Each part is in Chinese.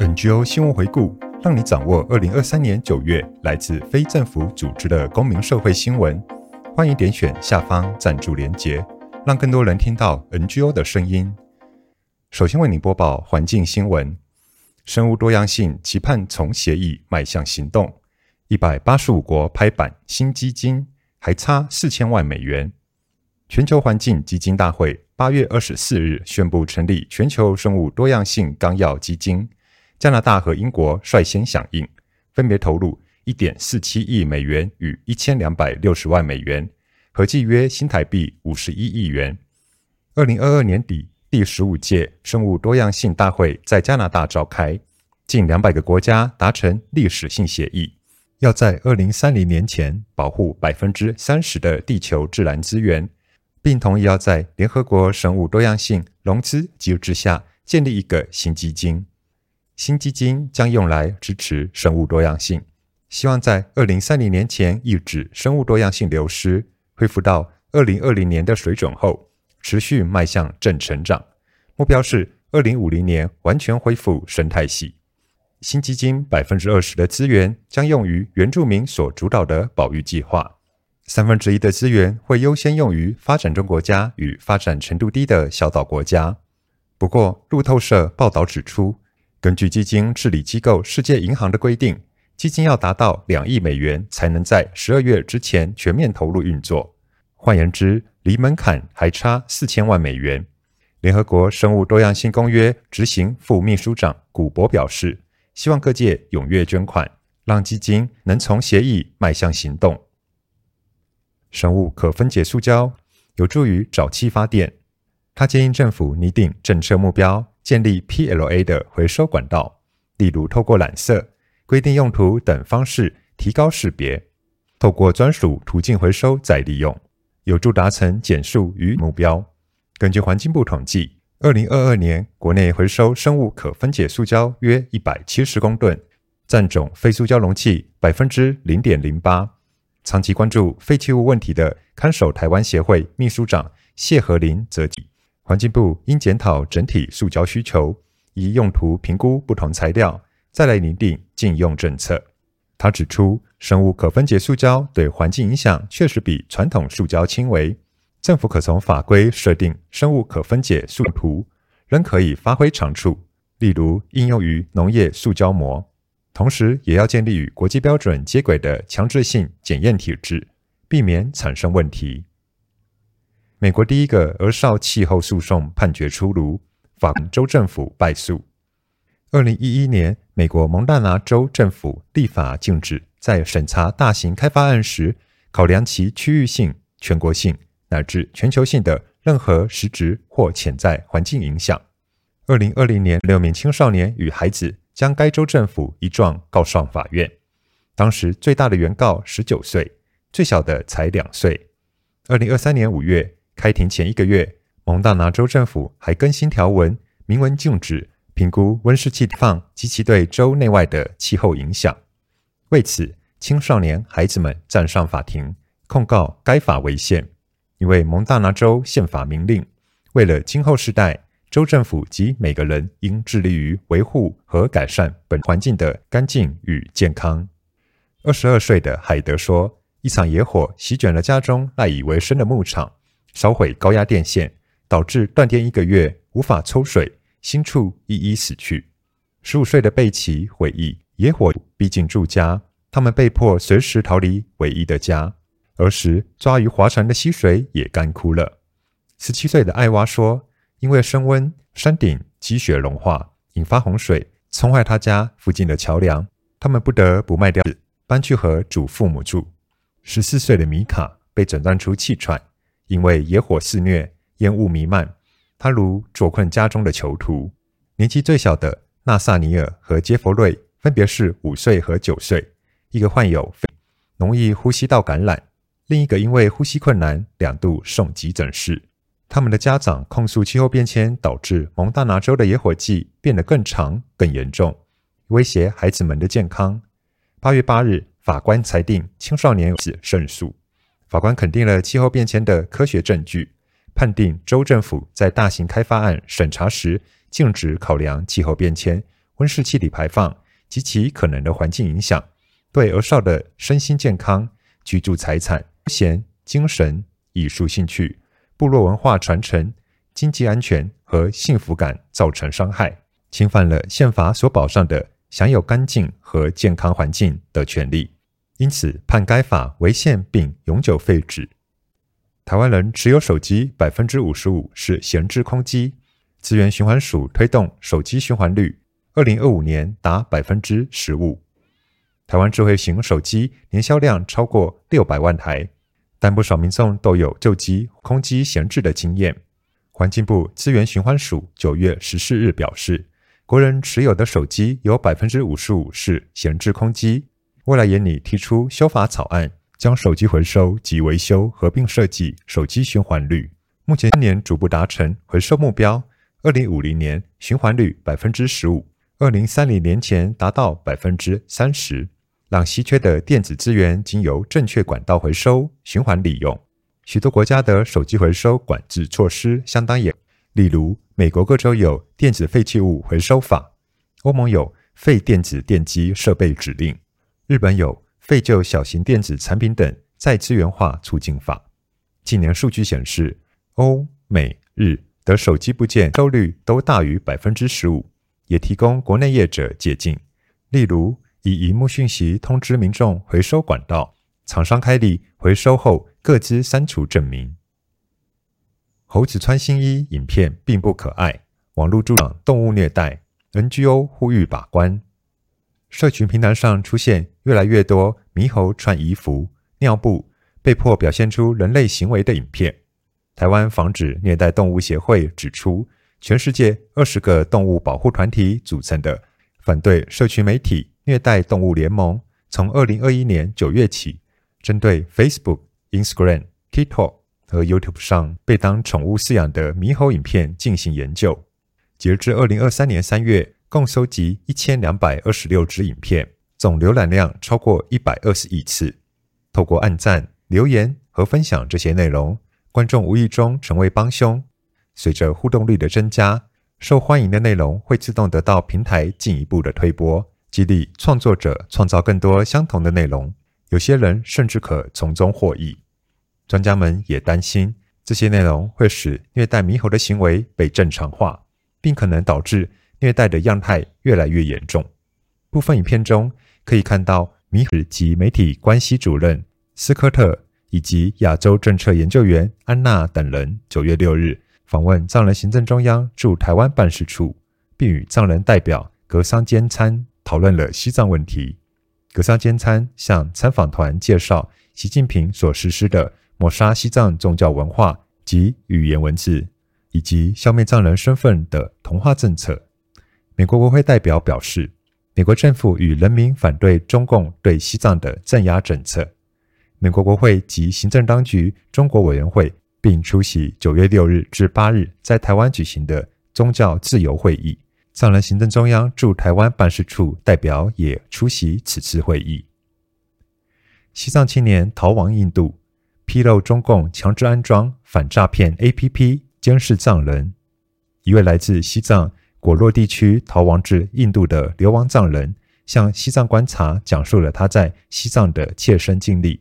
NGO 新闻回顾，让你掌握二零二三年九月来自非政府组织的公民社会新闻。欢迎点选下方赞助连结，让更多人听到 NGO 的声音。首先为你播报环境新闻：生物多样性期盼从协议迈向行动，一百八十五国拍板新基金，还差四千万美元。全球环境基金大会八月二十四日宣布成立全球生物多样性纲要基金，加拿大和英国率先响应，分别投入一点四七亿美元与一千两百六十万美元，合计约新台币五十一亿元。二零二二年底，第十五届生物多样性大会在加拿大召开，近两百个国家达成历史性协议，要在二零三零年前保护百分之三十的地球自然资源。并同意要在联合国生物多样性融资机制下建立一个新基金，新基金将用来支持生物多样性，希望在二零三零年前抑制生物多样性流失，恢复到二零二零年的水准后，持续迈向正成长。目标是二零五零年完全恢复生态系。新基金百分之二十的资源将用于原住民所主导的保育计划。三分之一的资源会优先用于发展中国家与发展程度低的小岛国家。不过，路透社报道指出，根据基金治理机构世界银行的规定，基金要达到两亿美元才能在十二月之前全面投入运作。换言之，离门槛还差四千万美元。联合国生物多样性公约执行副秘书长古博表示，希望各界踊跃捐款，让基金能从协议迈向行动。生物可分解塑胶有助于沼气发电。他建议政府拟定政策目标，建立 PLA 的回收管道，例如透过染色、规定用途等方式提高识别，透过专属途径回收再利用，有助达成减塑与目标。根据环境部统计，二零二二年国内回收生物可分解塑胶约一百七十公吨，占总废塑胶容器百分之零点零八。长期关注废弃物问题的看守台湾协会秘书长谢和林则指，环境部应检讨整体塑胶需求，依用途评估不同材料，再来拟定禁用政策。他指出，生物可分解塑胶对环境影响确实比传统塑胶轻微，政府可从法规设定生物可分解塑图，仍可以发挥长处，例如应用于农业塑胶膜。同时，也要建立与国际标准接轨的强制性检验体制，避免产生问题。美国第一个儿少气候诉讼判决出炉，法州政府败诉。二零一一年，美国蒙大拿州政府立法禁止在审查大型开发案时，考量其区域性、全国性乃至全球性的任何实质或潜在环境影响。二零二零年，六名青少年与孩子。将该州政府一状告上法院，当时最大的原告十九岁，最小的才两岁。二零二三年五月开庭前一个月，蒙大拿州政府还更新条文，明文禁止评估温室气体放及其对州内外的气候影响。为此，青少年孩子们站上法庭，控告该法违宪，因为蒙大拿州宪法明令，为了今后世代。州政府及每个人应致力于维护和改善本环境的干净与健康。二十二岁的海德说：“一场野火席卷了家中赖以为生的牧场，烧毁高压电线，导致断电一个月，无法抽水，牲畜一一死去。”十五岁的贝奇回忆：“野火逼近住家，他们被迫随时逃离唯一的家。儿时抓鱼划船的溪水也干枯了。”十七岁的艾娃说。因为升温，山顶积雪融化，引发洪水，冲坏他家附近的桥梁。他们不得不卖掉，搬去和祖父母住。十四岁的米卡被诊断出气喘，因为野火肆虐，烟雾弥漫，他如坐困家中的囚徒。年纪最小的纳萨尼尔和杰弗瑞分别是五岁和九岁，一个患有肺容易呼吸道感染，另一个因为呼吸困难两度送急诊室。他们的家长控诉气候变迁导致蒙大拿州的野火季变得更长、更严重，威胁孩子们的健康。八月八日，法官裁定青少年是胜诉。法官肯定了气候变迁的科学证据，判定州政府在大型开发案审查时禁止考量气候变迁温室气体排放及其可能的环境影响，对儿少的身心健康、居住财产、休闲、精神、艺术兴趣、部落文化传承、经济安全和幸福感造成伤害，侵犯了宪法所保障的享有干净和健康环境的权利，因此判该法违宪并永久废止。台湾人持有手机百分之五十五是闲置空机，资源循环署推动手机循环率，二零二五年达百分之十五。台湾智慧型手机年销量超过六百万台，但不少民众都有旧机空机闲置的经验。环境部资源循环署九月十四日表示，国人持有的手机有百分之五十五是闲置空机，未来研拟提出修法草案。将手机回收及维修合并设计手机循环率，目前今年逐步达成回收目标。二零五零年循环率百分之十五，二零三零年前达到百分之三十，让稀缺的电子资源经由正确管道回收循环利用。许多国家的手机回收管制措施相当严，例如美国各州有电子废弃物回收法，欧盟有废电子电机设备指令，日本有。废旧小型电子产品等再资源化促进法，近年数据显示，欧美日的手机部件收率都大于百分之十五，也提供国内业者解禁。例如，以荧幕讯息通知民众回收管道，厂商开立回收后各自删除证明。猴子穿新衣影片并不可爱，网络助长动物虐待，NGO 呼吁把关。社群平台上出现越来越多猕猴穿衣服、尿布，被迫表现出人类行为的影片。台湾防止虐待动物协会指出，全世界二十个动物保护团体组成的反对社群媒体虐待动物联盟，从二零二一年九月起，针对 Facebook、Instagram、TikTok 和 YouTube 上被当宠物饲养的猕猴影片进行研究。截至二零二三年三月。共收集一千两百二十六支影片，总浏览量超过一百二十亿次。透过按赞、留言和分享这些内容，观众无意中成为帮凶。随着互动率的增加，受欢迎的内容会自动得到平台进一步的推播，激励创作者创造更多相同的内容。有些人甚至可从中获益。专家们也担心，这些内容会使虐待猕猴的行为被正常化，并可能导致。虐待的样态越来越严重。部分影片中可以看到，猕猴及媒体关系主任斯科特以及亚洲政策研究员安娜等人，九月六日访问藏人行政中央驻台湾办事处，并与藏人代表格桑坚参讨论了西藏问题。格桑坚参向参访团介绍习近平所实施的抹杀西藏宗教文化及语言文字，以及消灭藏人身份的同化政策。美国国会代表表示，美国政府与人民反对中共对西藏的镇压政策。美国国会及行政当局中国委员会并出席九月六日至八日在台湾举行的宗教自由会议。藏人行政中央驻台湾办事处代表也出席此次会议。西藏青年逃亡印度，披露中共强制安装反诈骗 APP 监视藏人。一位来自西藏。果洛地区逃亡至印度的流亡藏人，向西藏观察讲述了他在西藏的切身经历。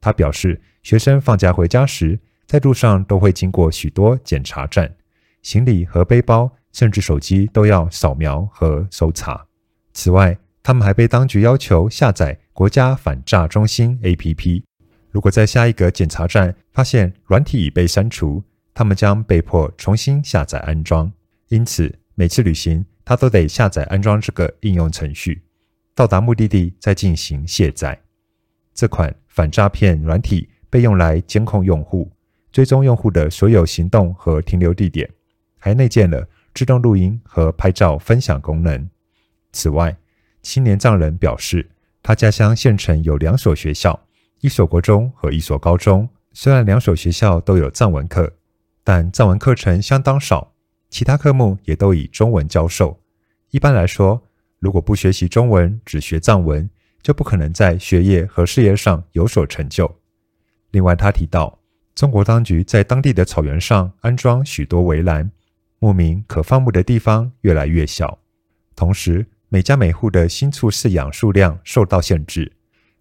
他表示，学生放假回家时，在路上都会经过许多检查站，行李和背包，甚至手机都要扫描和搜查。此外，他们还被当局要求下载国家反诈中心 APP。如果在下一个检查站发现软体已被删除，他们将被迫重新下载安装。因此，每次旅行，他都得下载安装这个应用程序，到达目的地再进行卸载。这款反诈骗软体被用来监控用户，追踪用户的所有行动和停留地点，还内建了自动录音和拍照分享功能。此外，青年藏人表示，他家乡县城有两所学校，一所国中和一所高中。虽然两所学校都有藏文课，但藏文课程相当少。其他科目也都以中文教授。一般来说，如果不学习中文，只学藏文，就不可能在学业和事业上有所成就。另外，他提到，中国当局在当地的草原上安装许多围栏，牧民可放牧的地方越来越小。同时，每家每户的新畜饲养数量受到限制，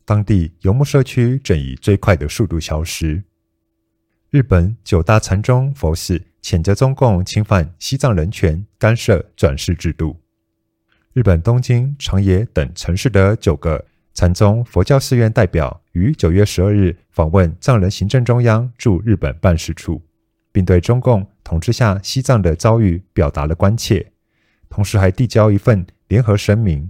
当地游牧社区正以最快的速度消失。日本九大禅宗佛寺谴责中共侵犯西藏人权、干涉转世制度。日本东京、长野等城市的九个禅宗佛教寺院代表于九月十二日访问藏人行政中央驻日本办事处，并对中共统治下西藏的遭遇表达了关切，同时还递交一份联合声明，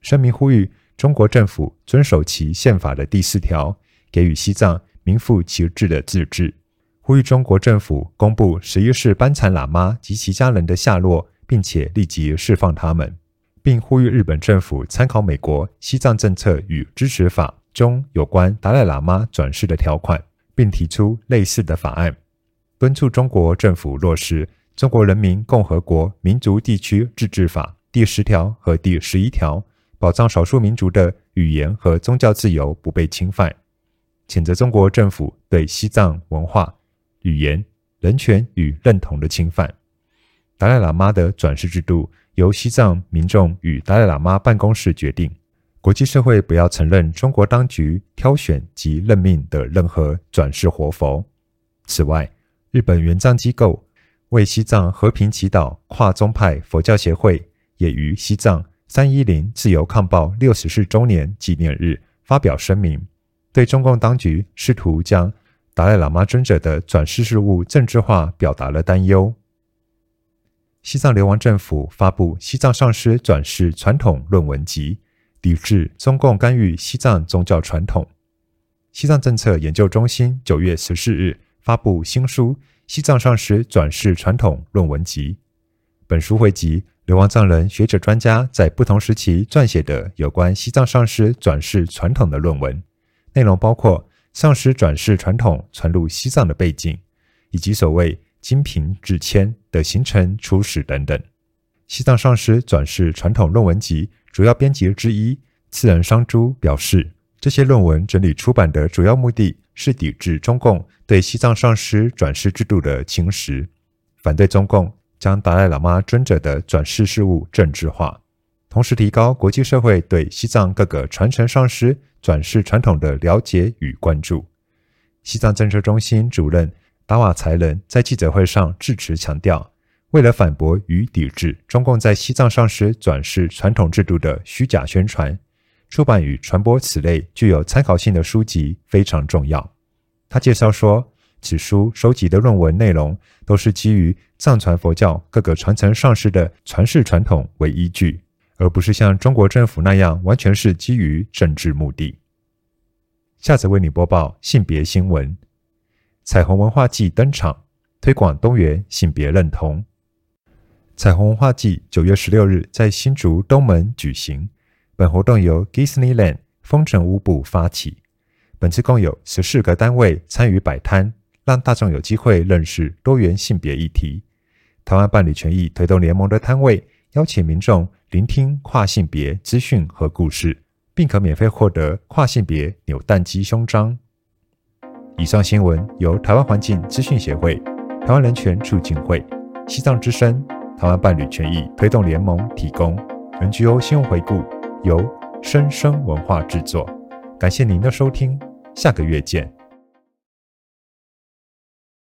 声明呼吁中国政府遵守其宪法的第四条，给予西藏名副其实的自治。呼吁中国政府公布十一世班禅喇嘛及其家人的下落，并且立即释放他们，并呼吁日本政府参考美国《西藏政策与支持法》中有关达赖喇嘛转世的条款，并提出类似的法案，敦促中国政府落实《中国人民共和国民族地区自治法》第十条和第十一条，保障少数民族的语言和宗教自由不被侵犯，谴责中国政府对西藏文化。语言、人权与认同的侵犯。达赖喇嘛的转世制度由西藏民众与达赖喇嘛办公室决定。国际社会不要承认中国当局挑选及任命的任何转世活佛。此外，日本援藏机构为西藏和平祈祷跨宗派佛教协会也于西藏三一零自由抗暴六十四周年纪念日发表声明，对中共当局试图将达赖喇嘛尊者的转世事务政治化表达了担忧。西藏流亡政府发布《西藏上师转世传统论文集》，抵制中共干预西藏宗教传统。西藏政策研究中心九月十四日发布新书《西藏上师转世传统论文集》。本书汇集流亡藏人学者专家在不同时期撰写的有关西藏上师转世传统的论文，内容包括。上师转世传统传入西藏的背景，以及所谓金瓶制签的形成初始等等。西藏上师转世传统论文集主要编辑之一次仁桑珠表示，这些论文整理出版的主要目的是抵制中共对西藏上师转世制度的侵蚀，反对中共将达赖喇嘛尊者的转世事务政治化，同时提高国际社会对西藏各个传承上师。转世传统的了解与关注。西藏政策中心主任达瓦才仁在记者会上致辞强调，为了反驳与抵制中共在西藏上师转世传统制度的虚假宣传，出版与传播此类具有参考性的书籍非常重要。他介绍说，此书收集的论文内容都是基于藏传佛教各个传承上师的传世传统为依据。而不是像中国政府那样，完全是基于政治目的。下次为你播报性别新闻：彩虹文化季登场，推广多元性别认同。彩虹文化季九月十六日在新竹东门举行，本活动由 Disneyland 风城屋部发起。本次共有十四个单位参与摆摊，让大众有机会认识多元性别议题。台湾伴侣权益推动联盟的摊位邀请民众。聆听跨性别资讯和故事，并可免费获得跨性别扭蛋机胸章。以上新闻由台湾环境资讯协会、台湾人权促进会、西藏之声、台湾伴侣权益推动联盟提供。NGO 新闻回顾由生声文化制作，感谢您的收听，下个月见。